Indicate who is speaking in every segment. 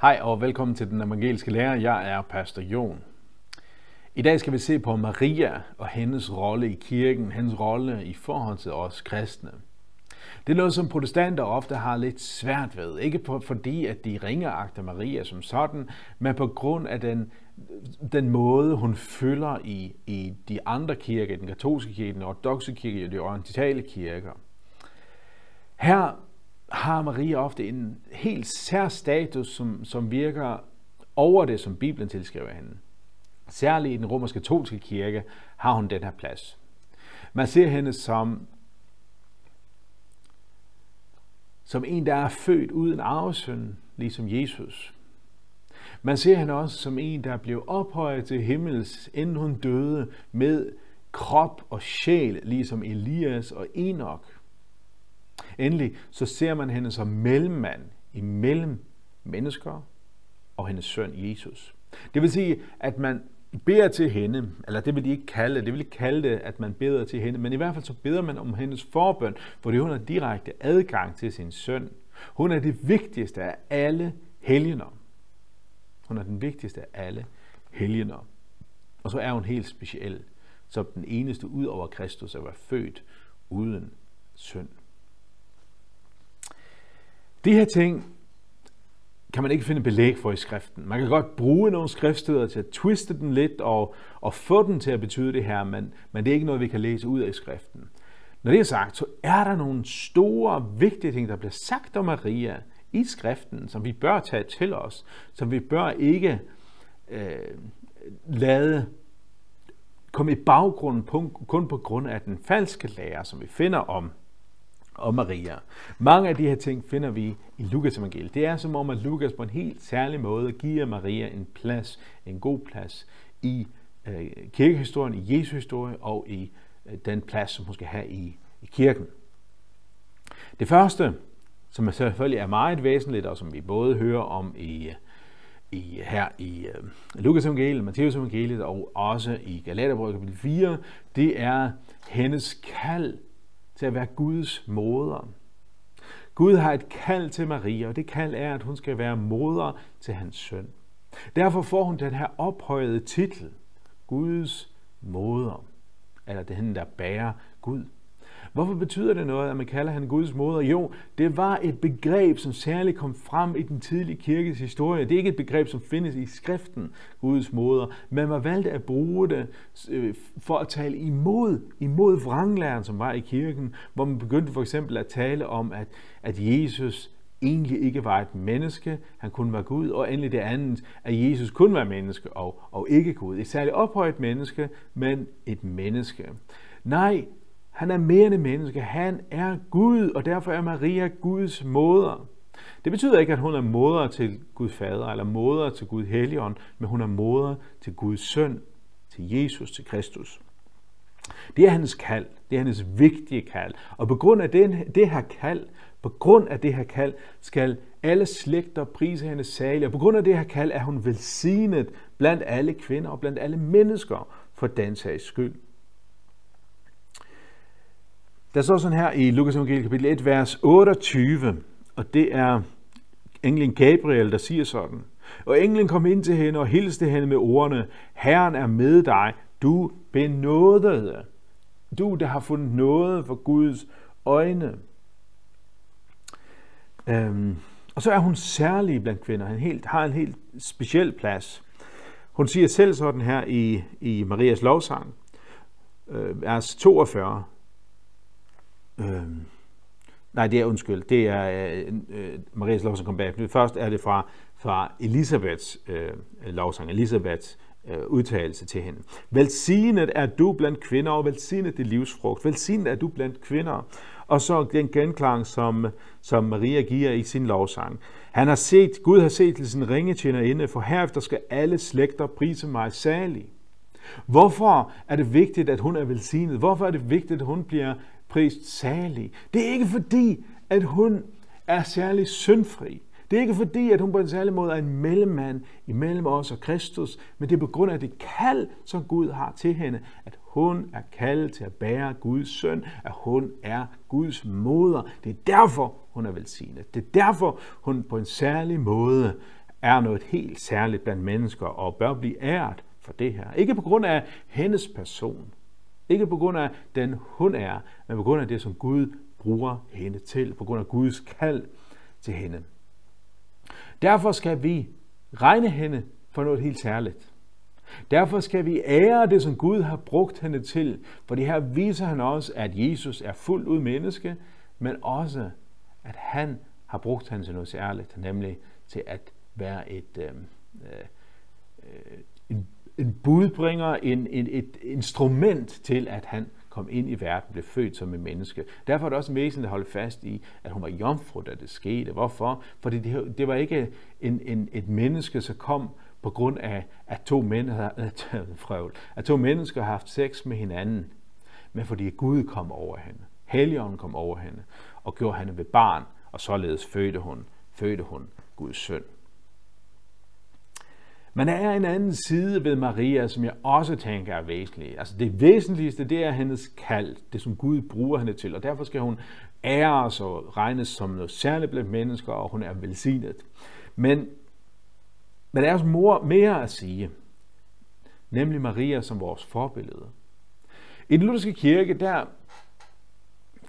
Speaker 1: Hej og velkommen til den evangeliske lærer. Jeg er Pastor Jon. I dag skal vi se på Maria og hendes rolle i kirken, hendes rolle i forhold til os kristne. Det er noget, som protestanter ofte har lidt svært ved. Ikke fordi, at de ringeagter Maria som sådan, men på grund af den, den måde, hun følger i, i de andre kirker, den katolske kirke, den ortodoxe kirke og de orientale kirker. Her har Maria ofte en helt sær status, som, som virker over det, som Bibelen tilskriver hende. Særligt i den romerske katolske kirke har hun den her plads. Man ser hende som, som en, der er født uden arvesynd, ligesom Jesus. Man ser hende også som en, der blev ophøjet til himmels, inden hun døde med krop og sjæl, ligesom Elias og Enoch. Endelig så ser man hende som mellemmand imellem mennesker og hendes søn Jesus. Det vil sige, at man beder til hende, eller det vil de ikke kalde det, vil ikke kalde det, at man beder til hende, men i hvert fald så beder man om hendes forbøn, fordi hun har direkte adgang til sin søn. Hun er det vigtigste af alle helgener. Hun er den vigtigste af alle helgener. Og så er hun helt speciel, som den eneste ud over Kristus at være født uden synd. De her ting kan man ikke finde belæg for i skriften. Man kan godt bruge nogle skriftsteder til at twiste den lidt og, og få den til at betyde det her, men, men det er ikke noget, vi kan læse ud af skriften. Når det er sagt, så er der nogle store, vigtige ting, der bliver sagt om Maria i skriften, som vi bør tage til os, som vi bør ikke øh, lade komme i baggrunden kun på grund af den falske lære, som vi finder om og Maria. Mange af de her ting finder vi i Lukas evangeliet. Det er som om, at Lukas på en helt særlig måde giver Maria en plads, en god plads i øh, kirkehistorien, i Jesu historie og i øh, den plads, som hun skal have i, i kirken. Det første, som selvfølgelig er meget væsentligt, og som vi både hører om i, i her i øh, Lukas evangeliet, Matthæus evangeliet og også i Galaterbrevet kapitel 4, det er hendes kald til at være Guds moder. Gud har et kald til Maria, og det kald er, at hun skal være moder til hans søn. Derfor får hun den her ophøjede titel, Guds moder, eller den, der bærer Gud. Hvorfor betyder det noget, at man kalder han Guds moder? Jo, det var et begreb, som særligt kom frem i den tidlige kirkes historie. Det er ikke et begreb, som findes i skriften, Guds moder, men man valgte at bruge det øh, for at tale imod, imod vranglæren, som var i kirken, hvor man begyndte for eksempel at tale om, at, at Jesus egentlig ikke var et menneske, han kunne være Gud, og endelig det andet, at Jesus kun var menneske og, og ikke Gud. Et særligt ophøjet menneske, men et menneske. Nej, han er mere end menneske. Han er Gud, og derfor er Maria Guds moder. Det betyder ikke, at hun er moder til Gud Fader eller moder til Gud Helligånd, men hun er moder til Guds søn, til Jesus, til Kristus. Det er hendes kald. Det er hendes vigtige kald. Og på grund af det, det her kald, på grund af det her kald, skal alle slægter prise hendes salige. Og på grund af det her kald er hun velsignet blandt alle kvinder og blandt alle mennesker for den sags skyld. Der står sådan her i Lukas evangeliet kapitel 1, vers 28, og det er englen Gabriel, der siger sådan. Og englen kom ind til hende og hilste hende med ordene, Herren er med dig, du benådede. Du, der har fundet noget for Guds øjne. Øhm, og så er hun særlig blandt kvinder. Han helt, har en helt speciel plads. Hun siger selv sådan her i, i Marias lovsang, øh, vers 42. Øh, nej, det er undskyld. Det er øh, øh Marias lovsang kom bag. Først er det fra, fra Elisabeths øh, lovsang, Elisabeths øh, udtalelse til hende. Velsignet er du blandt kvinder, og velsignet det livsfrugt. Velsignet er du blandt kvinder. Og så den genklang, som, som Maria giver i sin lovsang. Han har set, Gud har set til sin ringe inde, for herefter skal alle slægter prise mig salig. Hvorfor er det vigtigt, at hun er velsignet? Hvorfor er det vigtigt, at hun bliver prist særlig. Det er ikke fordi, at hun er særlig syndfri. Det er ikke fordi, at hun på en særlig måde er en mellemmand imellem os og Kristus, men det er på grund af det kald, som Gud har til hende, at hun er kaldet til at bære Guds søn, at hun er Guds moder. Det er derfor, hun er velsignet. Det er derfor, hun på en særlig måde er noget helt særligt blandt mennesker og bør blive æret for det her. Ikke på grund af hendes person, ikke på grund af den hun er, men på grund af det, som Gud bruger hende til, på grund af Guds kald til hende. Derfor skal vi regne hende for noget helt særligt. Derfor skal vi ære det, som Gud har brugt hende til, for det her viser han også, at Jesus er fuldt ud menneske, men også, at han har brugt hende til noget særligt, nemlig til at være et, øh, øh, en, budbringer, en, en, et instrument til, at han kom ind i verden, blev født som en menneske. Derfor er det også væsentligt at holde fast i, at hun var jomfru, da det skete. Hvorfor? Fordi det, det var ikke en, en, et menneske, som kom på grund af, at to, mænd havde, at to mennesker har haft sex med hinanden, men fordi Gud kom over hende. Helligånden kom over hende og gjorde hende ved barn, og således fødte hun, fødte hun Guds søn. Men der er en anden side ved Maria, som jeg også tænker er væsentlig. Altså det væsentligste, det er hendes kald, det som Gud bruger hende til, og derfor skal hun æres og regnes som noget særligt blandt mennesker, og hun er velsignet. Men, men der er også mere at sige, nemlig Maria som vores forbillede. I den lutherske kirke, der,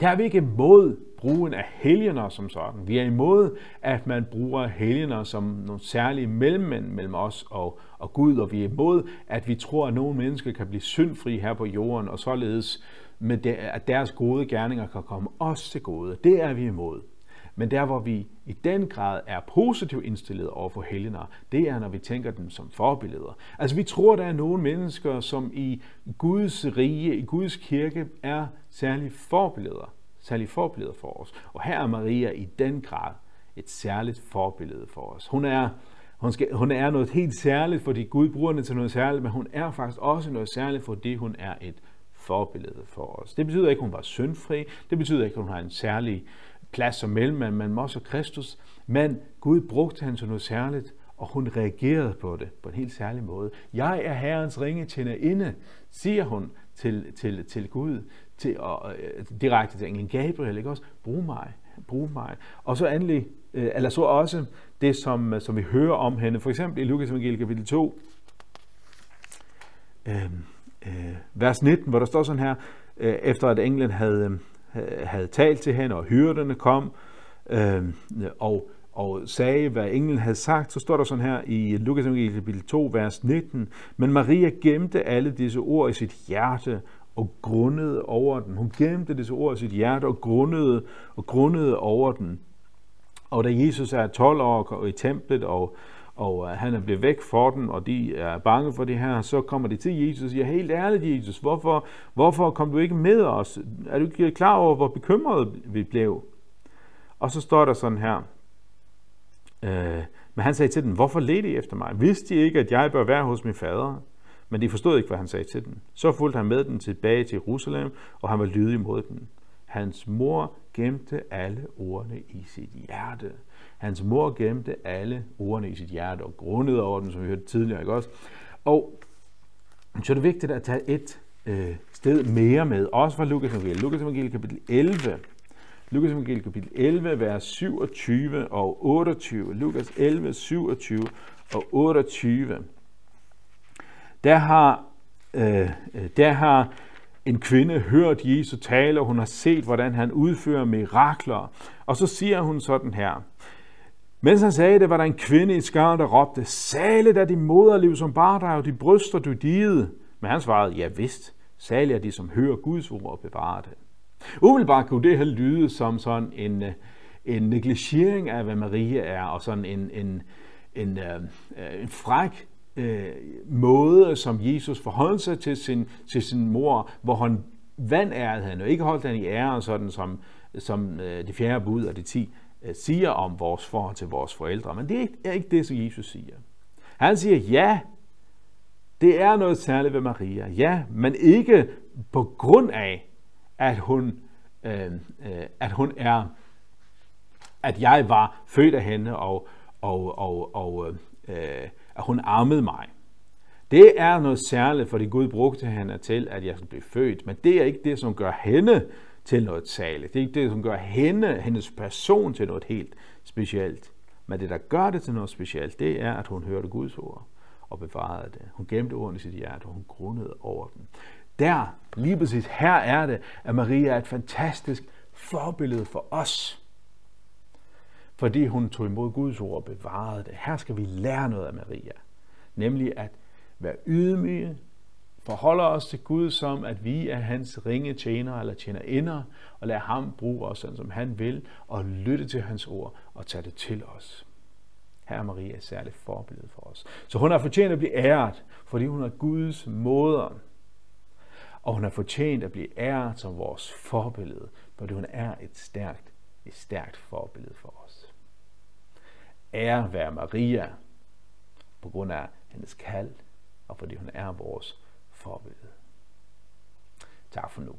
Speaker 1: der er vi ikke imod brugen af helgener som sådan. Vi er imod, at man bruger helgener som nogle særlige mellemmænd mellem os og, og Gud, og vi er imod, at vi tror, at nogle mennesker kan blive syndfri her på jorden, og således med det, at deres gode gerninger kan komme os til gode. Det er vi imod. Men der, hvor vi i den grad er positivt indstillet over for helgener, det er, når vi tænker dem som forbilleder. Altså, vi tror, der er nogle mennesker, som i Guds rige, i Guds kirke, er særlige forbilleder særlige forbilleder for os. Og her er Maria i den grad et særligt forbillede for os. Hun er, hun, skal, hun er noget helt særligt, fordi Gud bruger hende til noget særligt, men hun er faktisk også noget særligt, fordi hun er et forbillede for os. Det betyder ikke, at hun var syndfri. Det betyder ikke, at hun har en særlig plads som mellemmand, men også Kristus. Men Gud brugte hende til noget særligt, og hun reagerede på det på en helt særlig måde. Jeg er Herrens ringe inde, siger hun til, til, til Gud til at, øh, direkte til englen Gabriel, ikke også? Brug mig, brug mig. Og så endelig, øh, eller så også det, som, øh, som vi hører om hende, for eksempel i Lukas evangeliet kapitel 2, øh, øh, vers 19, hvor der står sådan her, øh, efter at englen havde, øh, havde talt til hende, og hyrderne kom, øh, og og sagde, hvad englen havde sagt, så står der sådan her i Lukas evangeliet kapitel 2, vers 19, men Maria gemte alle disse ord i sit hjerte og grundede over den. Hun gemte disse ord i sit hjerte og grundede, og grundede over den. Og da Jesus er 12 år i templet, og, og øh, han er blevet væk for den, og de er bange for det her, så kommer de til Jesus og siger, helt ærligt Jesus, hvorfor, hvorfor kom du ikke med os? Er du ikke klar over, hvor bekymrede vi blev? Og så står der sådan her, øh, men han sagde til dem, hvorfor ledte I efter mig? Vidste I ikke, at jeg bør være hos min fader? Men de forstod ikke, hvad han sagde til dem. Så fulgte han med dem tilbage til Jerusalem, og han var lydig mod dem. Hans mor gemte alle ordene i sit hjerte. Hans mor gemte alle ordene i sit hjerte og grundede over dem, som vi hørte tidligere, ikke også? Og så er det vigtigt at tage et øh, sted mere med, også fra Lukas evangeliet. Lukas evangeliet kapitel 11. Lukas evangeliet kapitel 11, vers 27 og 28. Lukas 11, 27 og 28 der har, øh, øh, der har en kvinde hørt Jesus tale, og hun har set, hvordan han udfører mirakler. Og så siger hun sådan her. Mens han sagde det, var der en kvinde i skaren, der råbte, Sale er de moderliv, som bar dig, og de bryster, du diget. Men han svarede, ja vist, sale er de, som hører Guds ord og bevarer det. Umiddelbart kunne det her lyde som sådan en, øh, en negligering af, hvad Maria er, og sådan en, en, en, øh, øh en fræk øh, måde, som Jesus forholdt sig til sin, til sin mor, hvor han vandærede han, og ikke holdt han i ære, sådan som, som øh, det fjerde bud og det ti øh, siger om vores forhold til vores forældre. Men det er ikke, er ikke det, som Jesus siger. Han siger, ja, det er noget særligt ved Maria, ja, men ikke på grund af, at hun, øh, øh, at hun er, at jeg var født af hende, og, og, og, og øh, at hun ammede mig. Det er noget særligt, fordi Gud brugte hende til, at jeg skulle blive født. Men det er ikke det, som gør hende til noget særligt. Det er ikke det, som gør hende, hendes person til noget helt specielt. Men det, der gør det til noget specielt, det er, at hun hørte Guds ord og bevarede det. Hun gemte ordene i sit hjerte, og hun grundede over dem. Der, lige præcis her er det, at Maria er et fantastisk forbillede for os. Fordi hun tog imod Guds ord og bevarede det. Her skal vi lære noget af Maria. Nemlig at være ydmyge, forholder os til Gud som, at vi er hans ringe tjenere eller tjener inder, og lade ham bruge os, sådan som han vil, og lytte til hans ord og tage det til os. Her er Maria et særligt forbillede for os. Så hun har fortjent at blive æret, fordi hun er Guds moder. Og hun har fortjent at blive æret som vores forbillede, fordi hun er et stærkt, et stærkt forbillede for os. Ære være Maria, på grund af hendes kald, og fordi hun er vores forbillede. Tak for nu.